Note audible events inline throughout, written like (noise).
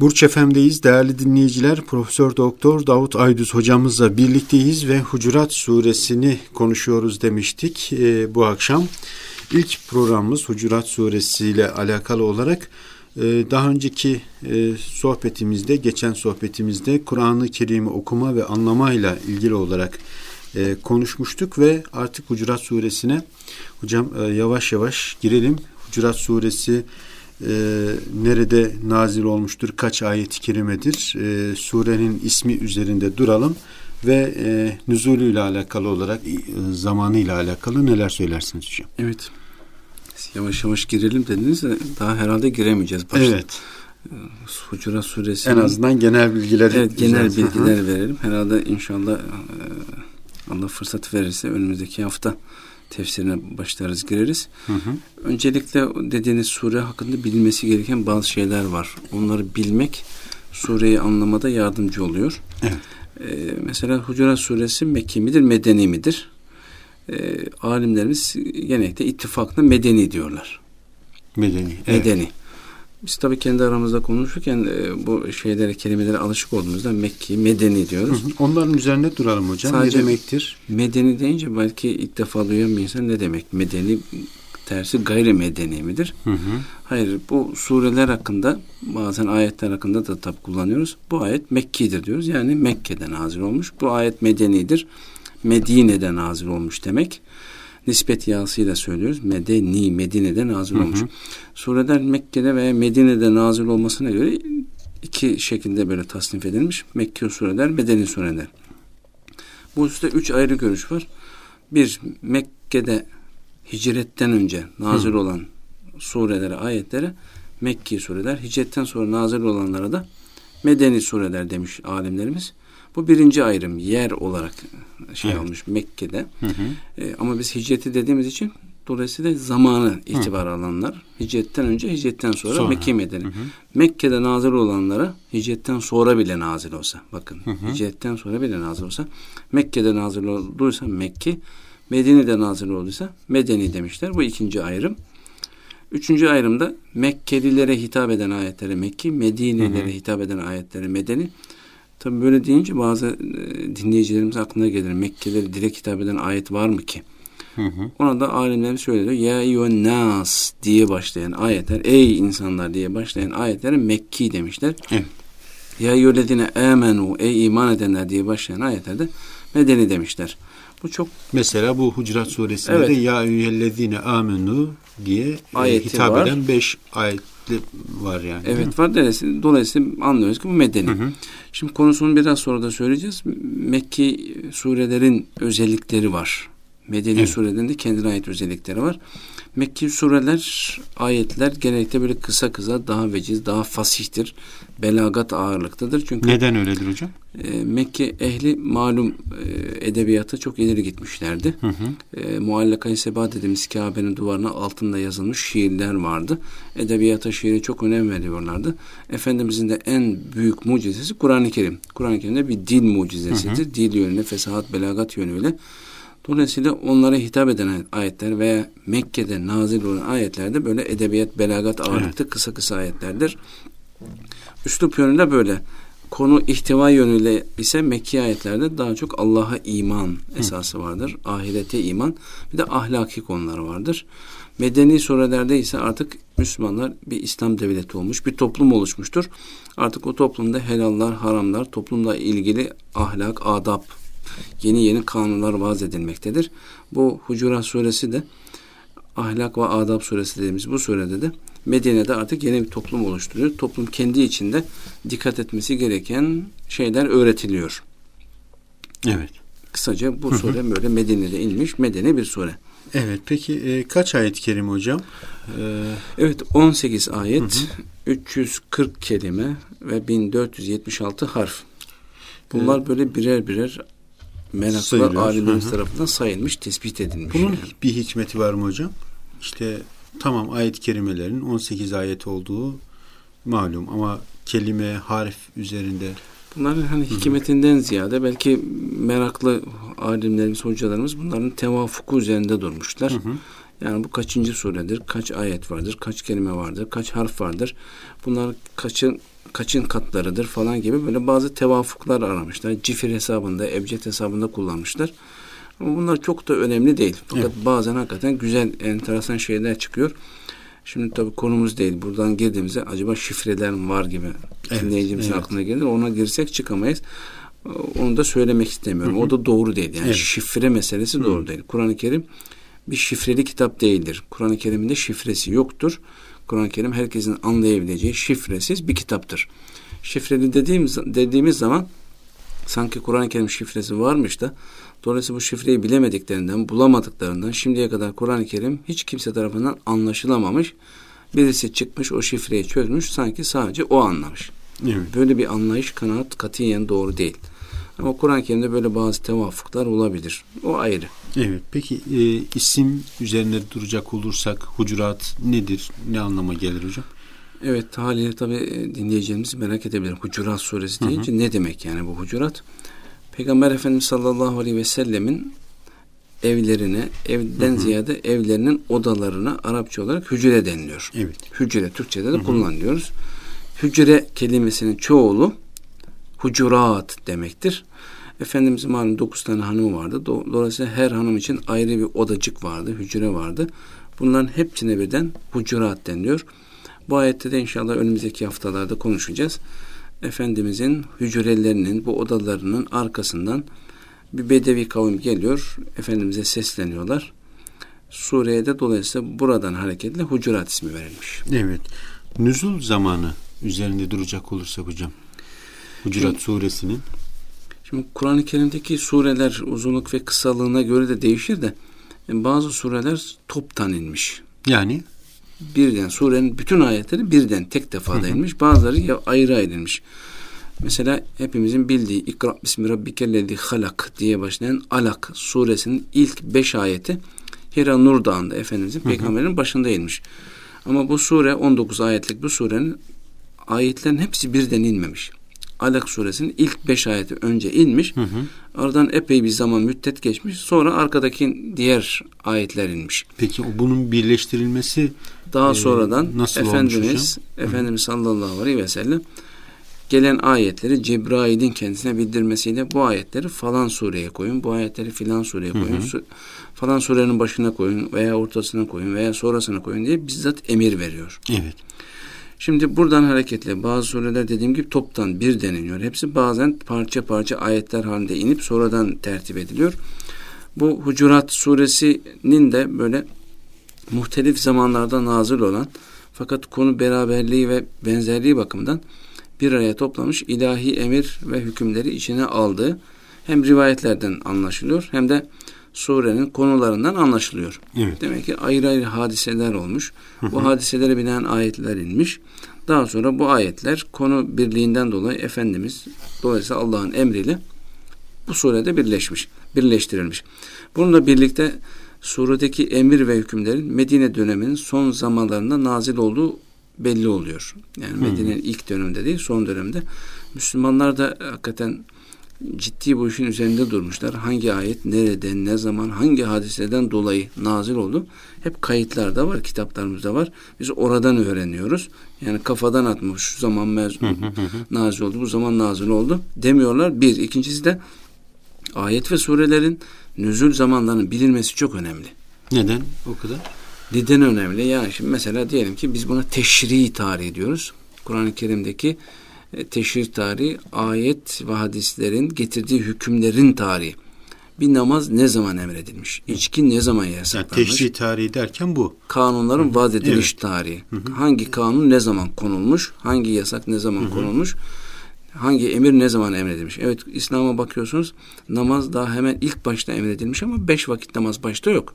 Burç FM'deyiz değerli dinleyiciler. Profesör Doktor Davut Aydüz hocamızla birlikteyiz ve Hucurat suresini konuşuyoruz demiştik e, bu akşam. İlk programımız Hucurat suresi ile alakalı olarak e, daha önceki e, sohbetimizde, geçen sohbetimizde Kur'an-ı Kerim'i okuma ve anlamayla ilgili olarak e, konuşmuştuk ve artık Hucurat suresine hocam e, yavaş yavaş girelim. Hucurat suresi e, nerede nazil olmuştur, kaç ayet-i kerimedir, e, surenin ismi üzerinde duralım ve e, nüzulüyle alakalı olarak e, zamanıyla alakalı neler söylersiniz hocam? Evet. Yavaş yavaş girelim dediniz de daha herhalde giremeyeceğiz. Başta. Evet. Hucurat suresi. En azından genel bilgiler. Evet, genel bilgiler verelim. Herhalde inşallah e, Allah fırsat verirse önümüzdeki hafta tefsirine başlarız gireriz. Hı hı. Öncelikle dediğiniz sure hakkında bilinmesi gereken bazı şeyler var. Onları bilmek sureyi anlamada yardımcı oluyor. Evet. Ee, mesela Hucurat suresi Mekki midir, Medeni midir? Ee, alimlerimiz genellikle ittifakla Medeni diyorlar. Medeni. Evet. Medeni. Biz tabii kendi aramızda konuşurken e, bu şeylere, kelimelere alışık olduğumuzda Mekki, Medeni diyoruz. Hı hı. Onların üzerine duralım hocam. Sadece ne demektir? Medeni deyince belki ilk defa duyan bir insan ne demek? Medeni tersi gayri medeni midir? Hı hı. Hayır bu sureler hakkında bazen ayetler hakkında da tabi kullanıyoruz. Bu ayet Mekki'dir diyoruz. Yani Mekke'den nazil olmuş. Bu ayet medenidir. Medine'den nazil olmuş demek nispet yasıyla söylüyoruz. Medeni, Medine'de nazil olmuş. Hı. Sureler Mekke'de veya Medine'de nazil olmasına göre iki şekilde böyle tasnif edilmiş. Mekke sureler, Medeni sureler. Bu üstte üç ayrı görüş var. Bir, Mekke'de hicretten önce nazil hı. olan surelere, ayetlere Mekki sureler, hicretten sonra nazil olanlara da Medeni sureler demiş alimlerimiz. Bu birinci ayrım yer olarak şey evet. olmuş Mekke'de. Hı hı. E, ama biz hicreti dediğimiz için dolayısıyla zamanı itibar alanlar. Hicretten önce, hicretten sonra, sonra. Mekke Medeni. Hı hı. Mekke'de nazil olanlara hicretten sonra bile nazil olsa. Bakın hı hı. hicretten sonra bile nazil olsa. Mekke'de nazil olduysa Mekke, Medine'de nazil olduysa Medeni demişler. Bu ikinci ayrım. Üçüncü ayrımda Mekkelilere hitap eden ayetleri Mekki, Medinelilere hı hı. hitap eden ayetleri Medeni. Tabi böyle deyince bazı e, dinleyicilerimiz aklına gelir. Mekke'de direkt hitap eden ayet var mı ki? Hı hı. Ona da alimlerimiz şöyle diyor. Ya eyyühen nas diye başlayan ayetler, ey insanlar diye başlayan ayetlere Mekki demişler. Evet. Ya eyyühellezine amenu, ey iman edenler diye başlayan ayetlerde medeni demişler. Bu çok mesela bu Hucurat suresinde evet. de ya eyyühellezine amenu diye e, hitap var. eden beş ayet var yani. Evet var. Dolayısıyla, dolayısıyla anlıyoruz ki bu medeni. Hı hı. Şimdi konusunu biraz sonra da söyleyeceğiz. Mekki surelerin özellikleri var. Medeni evet. surelerin de kendine ait özellikleri var. Mekki sureler, ayetler genellikle böyle kısa kısa daha veciz, daha fasihtir. Belagat ağırlıktadır. Çünkü Neden öyledir hocam? E, Mekke ehli malum e, edebiyata çok ileri gitmişlerdi. Hı hı. E, Muallaka-i Seba dediğimiz Kabe'nin duvarına altında yazılmış şiirler vardı. Edebiyata, şiire çok önem veriyorlardı. Efendimizin de en büyük mucizesi Kur'an-ı Kerim. Kur'an-ı Kerim'de bir dil mucizesidir. Hı hı. Dil yönüyle, fesahat, belagat yönüyle Dolayısıyla onlara hitap eden ayetler veya Mekke'de nazil olan ayetlerde böyle edebiyat, belagat ağırlıkta evet. kısa kısa ayetlerdir. Üslup yönüyle böyle. Konu ihtiva yönüyle ise Mekki ayetlerde daha çok Allah'a iman esası vardır. Ahirete iman. Bir de ahlaki konular vardır. Medeni surelerde ise artık Müslümanlar bir İslam devleti olmuş, bir toplum oluşmuştur. Artık o toplumda helallar, haramlar, toplumla ilgili ahlak, adab, yeni yeni kanunlar vaz edilmektedir. Bu Hucurat suresi de ahlak ve adab suresi dediğimiz bu surede de Medine'de artık yeni bir toplum oluşturuyor. Toplum kendi içinde dikkat etmesi gereken şeyler öğretiliyor. Evet. Kısaca bu sure böyle Medine'de inmiş Medine bir sure. Evet peki e, kaç ayet-i kerim hocam? Ee... Evet 18 ayet, hı hı. 340 kelime ve 1476 harf. Bunlar ee, böyle birer birer meraklılar alimlerimiz tarafından sayılmış, tespit edilmiş. Bunun yani. bir hikmeti var mı hocam? İşte tamam ayet-i kerimelerin 18 ayet olduğu malum ama kelime, harf üzerinde Bunların hani hikmetinden ziyade belki meraklı alimlerimiz, hocalarımız bunların tevafuku üzerinde durmuşlar. Hı hı. Yani bu kaçıncı suredir, kaç ayet vardır, kaç kelime vardır, kaç harf vardır. Bunlar kaçın kaçın katlarıdır falan gibi böyle bazı tevafuklar aramışlar. Cifir hesabında, ebced hesabında kullanmışlar. Ama bunlar çok da önemli değil. Fakat evet. bazen hakikaten güzel, enteresan şeyler çıkıyor. Şimdi tabii konumuz değil. Buradan girdiğimizde acaba şifreler mi var gibi evet, dinleyicimizin evet. aklına gelir. Ona girsek çıkamayız. Onu da söylemek istemiyorum. Hı hı. O da doğru değil. Yani evet. şifre meselesi hı. doğru değil. Kur'an-ı Kerim bir şifreli kitap değildir. Kur'an-ı Kerim'in de şifresi yoktur. Kur'an-ı Kerim herkesin anlayabileceği şifresiz bir kitaptır. Şifreli dediğimiz, dediğimiz zaman sanki Kur'an-ı Kerim şifresi varmış da dolayısıyla bu şifreyi bilemediklerinden, bulamadıklarından şimdiye kadar Kur'an-ı Kerim hiç kimse tarafından anlaşılamamış. Birisi çıkmış o şifreyi çözmüş sanki sadece o anlamış. Evet. Böyle bir anlayış kanaat katiyen doğru değil. Ama Kur'an-ı Kerim'de böyle bazı tevafuklar olabilir. O ayrı. Evet. Peki e, isim üzerine duracak olursak hucurat nedir? Ne anlama gelir hocam? Evet haliyle tabi e, dinleyeceğimiz merak edebilir. Hucurat suresi deyince hı hı. ne demek yani bu hucurat? Peygamber Efendimiz sallallahu aleyhi ve sellemin evlerine, evden hı hı. ziyade evlerinin odalarına Arapça olarak hücre deniliyor. Evet. Hücre Türkçe'de de hı hı. kullanıyoruz. Hücre kelimesinin çoğulu hucurat demektir. Efendimizin malum dokuz tane hanımı vardı. Dolayısıyla her hanım için ayrı bir odacık vardı, hücre vardı. Bunların hepsine birden hucurat deniliyor. Bu ayette de inşallah önümüzdeki haftalarda konuşacağız. Efendimizin hücrelerinin, bu odalarının arkasından bir bedevi kavim geliyor. Efendimiz'e sesleniyorlar. Sureye de dolayısıyla buradan hareketle Hucurat ismi verilmiş. Evet. Nüzul zamanı üzerinde duracak olursak hocam. Hucurat suresinin Şimdi Kur'an-ı Kerim'deki sureler uzunluk ve kısalığına göre de değişir de bazı sureler toptan inmiş. Yani birden surenin bütün ayetleri birden tek defada inmiş. Bazıları ya ayrı ayrı inmiş. Mesela hepimizin bildiği İkra bismi rabbikellezi halak diye başlayan Alak suresinin ilk beş ayeti Hira Nur Dağı'nda Efendimizin peygamberin başında inmiş. Ama bu sure 19 ayetlik bu surenin ayetlerin hepsi birden inmemiş. Alak suresinin ilk beş ayeti önce inmiş. Hı hı. Aradan epey bir zaman müddet geçmiş. Sonra arkadaki diğer ayetler inmiş. Peki bunun birleştirilmesi daha e, sonradan nasıl Efendimiz Efendimiz sallallahu aleyhi ve sellem gelen ayetleri Cebrail'in kendisine bildirmesiyle bu ayetleri falan sureye koyun, bu ayetleri filan sureye koyun, hı hı. falan surenin başına koyun veya ortasına koyun veya sonrasına koyun diye bizzat emir veriyor. Evet. Şimdi buradan hareketle bazı sureler dediğim gibi toptan bir deniliyor. Hepsi bazen parça parça ayetler halinde inip sonradan tertip ediliyor. Bu Hucurat suresinin de böyle muhtelif zamanlarda nazil olan fakat konu beraberliği ve benzerliği bakımından bir araya toplamış ilahi emir ve hükümleri içine aldığı hem rivayetlerden anlaşılıyor hem de surenin konularından anlaşılıyor. Evet. Demek ki ayrı ayrı hadiseler olmuş. Hı hı. Bu hadiselere binen ayetler inmiş. Daha sonra bu ayetler konu birliğinden dolayı Efendimiz dolayısıyla Allah'ın emriyle bu surede birleşmiş, birleştirilmiş. Bununla birlikte suredeki emir ve hükümlerin Medine döneminin son zamanlarında nazil olduğu belli oluyor. Yani Medine'nin ilk döneminde değil son dönemde. Müslümanlar da hakikaten ciddi bu işin üzerinde durmuşlar. Hangi ayet, nereden, ne zaman, hangi hadiseden dolayı nazil oldu? Hep kayıtlarda var, kitaplarımızda var. Biz oradan öğreniyoruz. Yani kafadan atmış, şu zaman mezun, nazil oldu, bu zaman nazil oldu demiyorlar. Bir. ikincisi de ayet ve surelerin nüzul zamanlarının bilinmesi çok önemli. Neden o kadar? Neden önemli? Yani şimdi mesela diyelim ki biz buna teşri tarih diyoruz. Kur'an-ı Kerim'deki teşhir tarihi ayet ve hadislerin getirdiği hükümlerin tarihi. Bir namaz ne zaman emredilmiş? İçki ne zaman yasaklanmış? Yani teşri tarihi derken bu. Kanunların vaz ediliş evet. tarihi. Hı hı. Hangi kanun ne zaman konulmuş? Hangi yasak ne zaman hı hı. konulmuş? Hangi emir ne zaman emredilmiş? Evet İslam'a bakıyorsunuz namaz daha hemen ilk başta emredilmiş ama beş vakit namaz başta yok.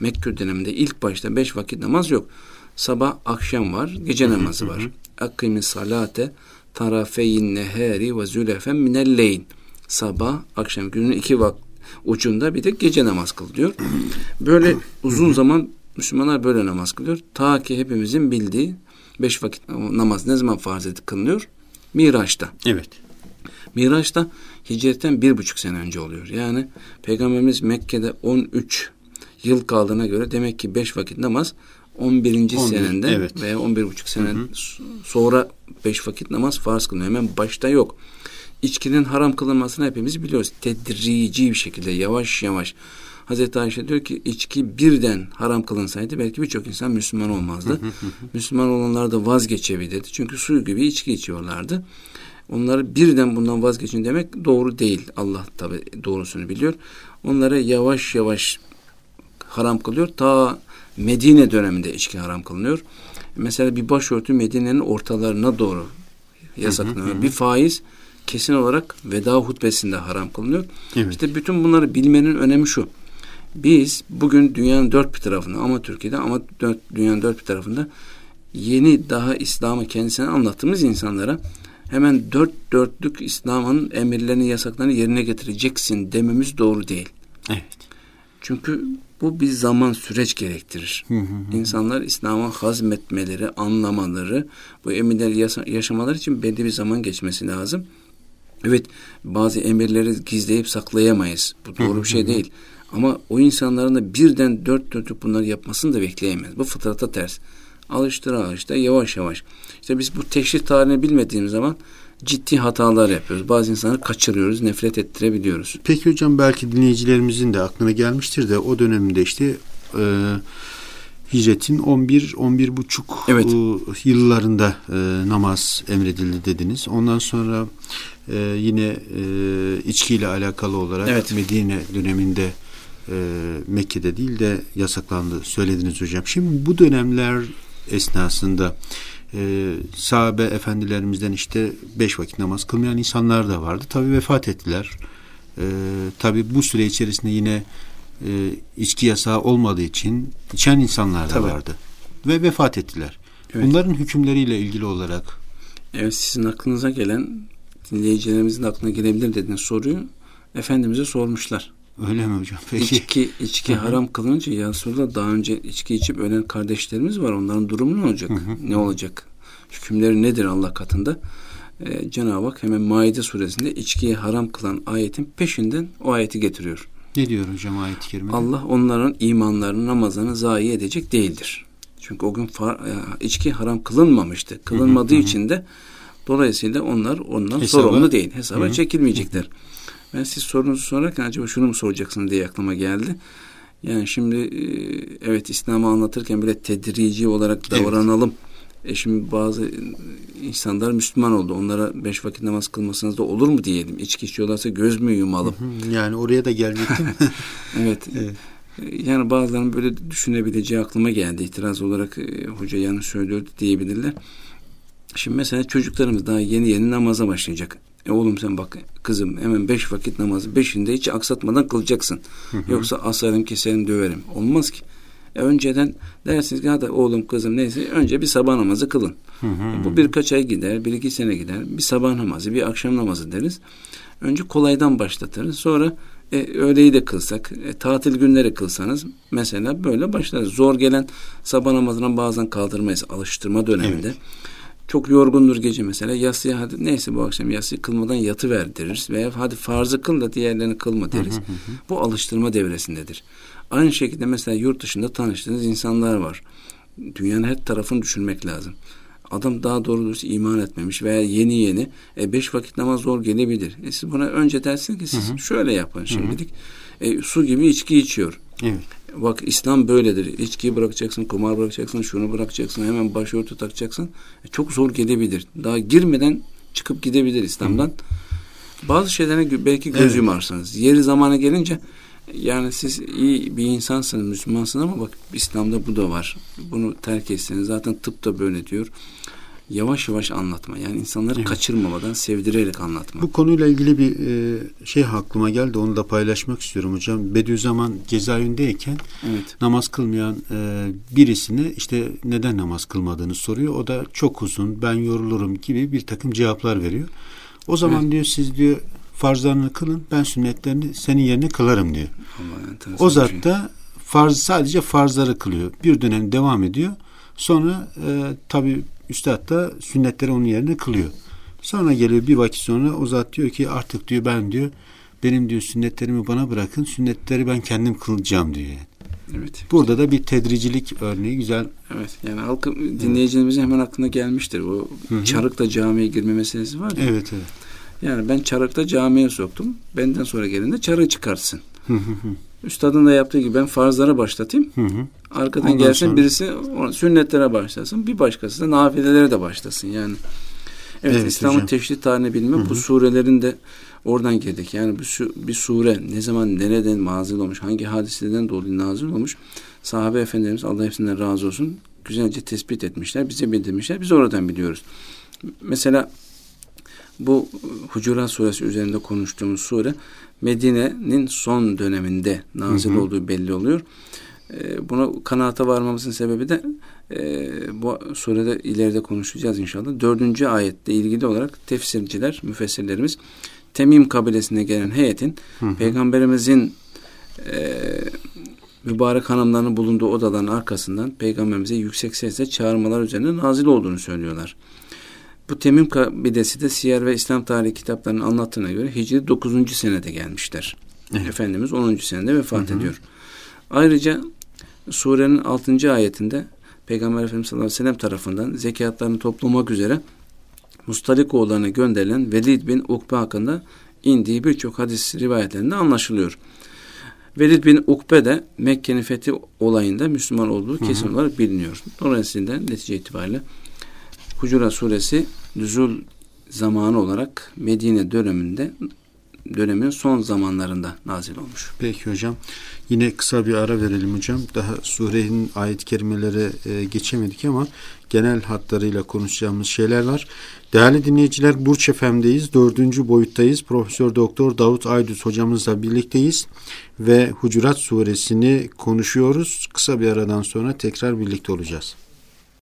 Mekke döneminde ilk başta beş vakit namaz yok. Sabah akşam var, gece namazı var. Akkimi salate tarafeyin neheri ve zülefen minelleyn. Sabah, akşam günün iki vak ucunda bir de gece namaz kıl diyor. Böyle uzun zaman Müslümanlar böyle namaz kılıyor. Ta ki hepimizin bildiği beş vakit namaz ne zaman farz edip kılınıyor? Miraç'ta. Evet. Miraç'ta hicretten bir buçuk sene önce oluyor. Yani Peygamberimiz Mekke'de 13 yıl kaldığına göre demek ki beş vakit namaz 11. 11 senende evet. veya 11,5 sene sonra beş vakit namaz farz kılınıyor. Hemen başta yok. İçkinin haram kılınmasını hepimiz biliyoruz. Tedrici bir şekilde yavaş yavaş. Hazreti Ayşe diyor ki içki birden haram kılınsaydı belki birçok insan Müslüman olmazdı. Müslüman olanlar da vazgeçebilirdi. Çünkü su gibi içki içiyorlardı. Onları birden bundan vazgeçin demek doğru değil. Allah tabi doğrusunu biliyor. Onları yavaş yavaş haram kılıyor. Ta Medine döneminde içki haram kılınıyor. Mesela bir başörtü Medine'nin ortalarına doğru yasaklanıyor. Bir faiz kesin olarak veda hutbesinde haram kılınıyor. Evet. İşte bütün bunları bilmenin önemi şu. Biz bugün dünyanın dört bir tarafında ama Türkiye'de ama dört, dünyanın dört bir tarafında yeni daha İslam'ı kendisine anlattığımız insanlara hemen dört dörtlük İslam'ın emirlerini yasaklarını yerine getireceksin dememiz doğru değil. Evet. Çünkü bu bir zaman süreç gerektirir. Hı hı. İnsanlar İslam'ı hazmetmeleri, anlamaları, bu emirleri yaşamaları için belli bir zaman geçmesi lazım. Evet bazı emirleri gizleyip saklayamayız. Bu doğru bir şey değil. Ama o insanların da birden dört dörtlük bunları yapmasını da bekleyemeyiz. Bu fıtrata ters. Alıştıra alıştıra yavaş yavaş. İşte biz bu teşrih tarihini bilmediğimiz zaman ciddi hatalar yapıyoruz. Bazı insanları kaçırıyoruz, nefret ettirebiliyoruz. Peki hocam belki dinleyicilerimizin de aklına gelmiştir de o dönemde işte e, hicretin 11 11 buçuk evet. E, yıllarında e, namaz emredildi dediniz. Ondan sonra e, yine e, içkiyle alakalı olarak evet. Medine döneminde e, Mekke'de değil de yasaklandı söylediniz hocam. Şimdi bu dönemler esnasında e, sahabe efendilerimizden işte beş vakit namaz kılmayan insanlar da vardı. Tabi vefat ettiler. E, tabi bu süre içerisinde yine e, içki yasağı olmadığı için içen insanlar da Tabii. vardı. Ve vefat ettiler. Evet. Bunların hükümleriyle ilgili olarak. Evet sizin aklınıza gelen dinleyicilerimizin aklına gelebilir dediğiniz soruyu Efendimiz'e sormuşlar. Öyle mi hocam? Peki. İçki, içki haram kılınca ya daha önce içki içip ölen kardeşlerimiz var. Onların durumu ne olacak? Ne olacak? Hükümleri nedir Allah katında? Ee, Cenab-ı Hak hemen Maide suresinde içkiyi haram kılan ayetin peşinden o ayeti getiriyor. Ne diyor hocam ayet-i kerime? Allah onların imanlarını, namazını zayi edecek değildir. Çünkü o gün far, e, içki haram kılınmamıştı. Kılınmadığı için de dolayısıyla onlar ondan Hesaba, sorumlu değil. Hesaba hı hı. Ben siz sorunuzu sorarken acaba şunu mu soracaksın diye aklıma geldi. Yani şimdi e, evet İslam'ı anlatırken böyle tedrici olarak davranalım. Evet. E şimdi bazı insanlar Müslüman oldu. Onlara beş vakit namaz kılmasanız da olur mu diyelim. İçki içiyorlarsa göz mü yumalım? Yani oraya da gelecektim. (laughs) evet. evet. Yani bazılarının böyle düşünebileceği aklıma geldi. İtiraz olarak e, hoca yanlış söylüyordu diyebilirler. Şimdi mesela çocuklarımız daha yeni yeni namaza başlayacak. E oğlum sen bak kızım hemen beş vakit namazı beşinde hiç aksatmadan kılacaksın. Hı hı. Yoksa asarım keserim döverim. Olmaz ki. E önceden dersiniz ki hadi oğlum kızım neyse önce bir sabah namazı kılın. Hı hı. Bu birkaç ay gider, bir iki sene gider. Bir sabah namazı, bir akşam namazı deriz. Önce kolaydan başlatırız. Sonra e, öğleyi de kılsak, e, tatil günleri kılsanız mesela böyle başlarız. Zor gelen sabah namazından bazen kaldırmayız alıştırma döneminde. Evet. Çok yorgundur gece mesela. Yatsıya hadi neyse bu akşam yatsıyı kılmadan yatı ver deriz. Veya hadi farzı kıl da diğerlerini kılma deriz. bu alıştırma devresindedir. Aynı şekilde mesela yurt dışında tanıştığınız insanlar var. Dünyanın her tarafını düşünmek lazım. Adam daha doğru iman etmemiş veya yeni yeni e, beş vakit namaz zor gelebilir. E siz buna önce dersiniz ki siz hı hı. şöyle yapın şimdilik. E, su gibi içki içiyor. Evet. Bak İslam böyledir. İçkiyi bırakacaksın, kumar bırakacaksın, şunu bırakacaksın, hemen başörtü takacaksın. E, çok zor gelebilir. Daha girmeden çıkıp gidebilir İslam'dan. Hı. Bazı şeylere belki göz evet. yumarsınız. Yeri zamana gelince yani siz iyi bir insansınız, Müslümansınız ama bak İslam'da bu da var. Bunu terk etseniz zaten tıp da böyle diyor yavaş yavaş anlatma. Yani insanları evet. kaçırmamadan sevdirerek anlatma. Bu konuyla ilgili bir e, şey aklıma geldi. Onu da paylaşmak istiyorum hocam. Bediüzzaman cezaevindeyken evet. namaz kılmayan e, birisini işte neden namaz kılmadığını soruyor. O da çok uzun ben yorulurum gibi bir takım cevaplar veriyor. O zaman evet. diyor siz diyor farzlarını kılın ben sünnetlerini senin yerine kılarım diyor. o zat şey. da farz sadece farzları kılıyor. Bir dönem devam ediyor. Sonra e, tabi Üstad da sünnetleri onun yerine kılıyor. Sonra geliyor bir vakit sonra o zat diyor ki artık diyor ben diyor benim diyor sünnetlerimi bana bırakın sünnetleri ben kendim kılacağım diyor. Evet. Burada da bir tedricilik örneği güzel. Evet. Yani halkı dinleyicilerimizin hemen aklına gelmiştir. O Hı-hı. Çarık'ta camiye girme meselesi var ya. Evet, evet. Yani ben Çarık'ta camiye soktum. Benden sonra gelin de Çarık'ı çıkarsın. Üstadın da yaptığı gibi ben farzlara başlatayım. Hı hı. Arkadan Ondan gelsin sonra... birisi sünnetlere başlasın. Bir başkası da nafilelere de başlasın. Yani evet, evet İslam'ın teşrit tarihini bilmek hı hı. bu surelerin de oradan girdik. Yani bir, bir sure ne zaman nereden nazil olmuş, hangi hadiseden dolayı nazil olmuş. Sahabe efendilerimiz Allah hepsinden razı olsun. Güzelce tespit etmişler, bize bildirmişler. Biz oradan biliyoruz. Mesela bu Hucurat suresi üzerinde konuştuğumuz sure Medine'nin son döneminde nazil hı hı. olduğu belli oluyor. E, buna kanaata varmamızın sebebi de e, bu surede ileride konuşacağız inşallah. Dördüncü ayette ilgili olarak tefsirciler, müfessirlerimiz Temim kabilesine gelen heyetin hı hı. Peygamberimizin e, mübarek hanımlarının bulunduğu odaların arkasından Peygamberimize yüksek sesle çağırmalar üzerine nazil olduğunu söylüyorlar. Bu Temim kabilesi de Siyer ve İslam tarihi kitaplarının anlattığına göre Hicri 9. senede gelmişler. Evet. Efendimiz 10. senede vefat hı hı. ediyor. Ayrıca surenin 6. ayetinde Peygamber Efendimiz sallallahu aleyhi ve sellem tarafından zekatlarını toplamak üzere Mustalikoğullarına gönderilen Velid bin Ukbe hakkında indiği birçok hadis rivayetlerinde anlaşılıyor. Velid bin Ukbe de Mekke'nin fethi olayında Müslüman olduğu kesin olarak biliniyor. Dolayısıyla netice itibariyle Hucurat suresi nüzul zamanı olarak Medine döneminde dönemin son zamanlarında nazil olmuş. Peki hocam. Yine kısa bir ara verelim hocam. Daha surenin ayet kelimelere e, geçemedik ama genel hatlarıyla konuşacağımız şeyler var. Değerli dinleyiciler Burç FM'deyiz. Dördüncü boyuttayız. Profesör Doktor Davut Aydüz hocamızla birlikteyiz ve Hucurat suresini konuşuyoruz. Kısa bir aradan sonra tekrar birlikte olacağız.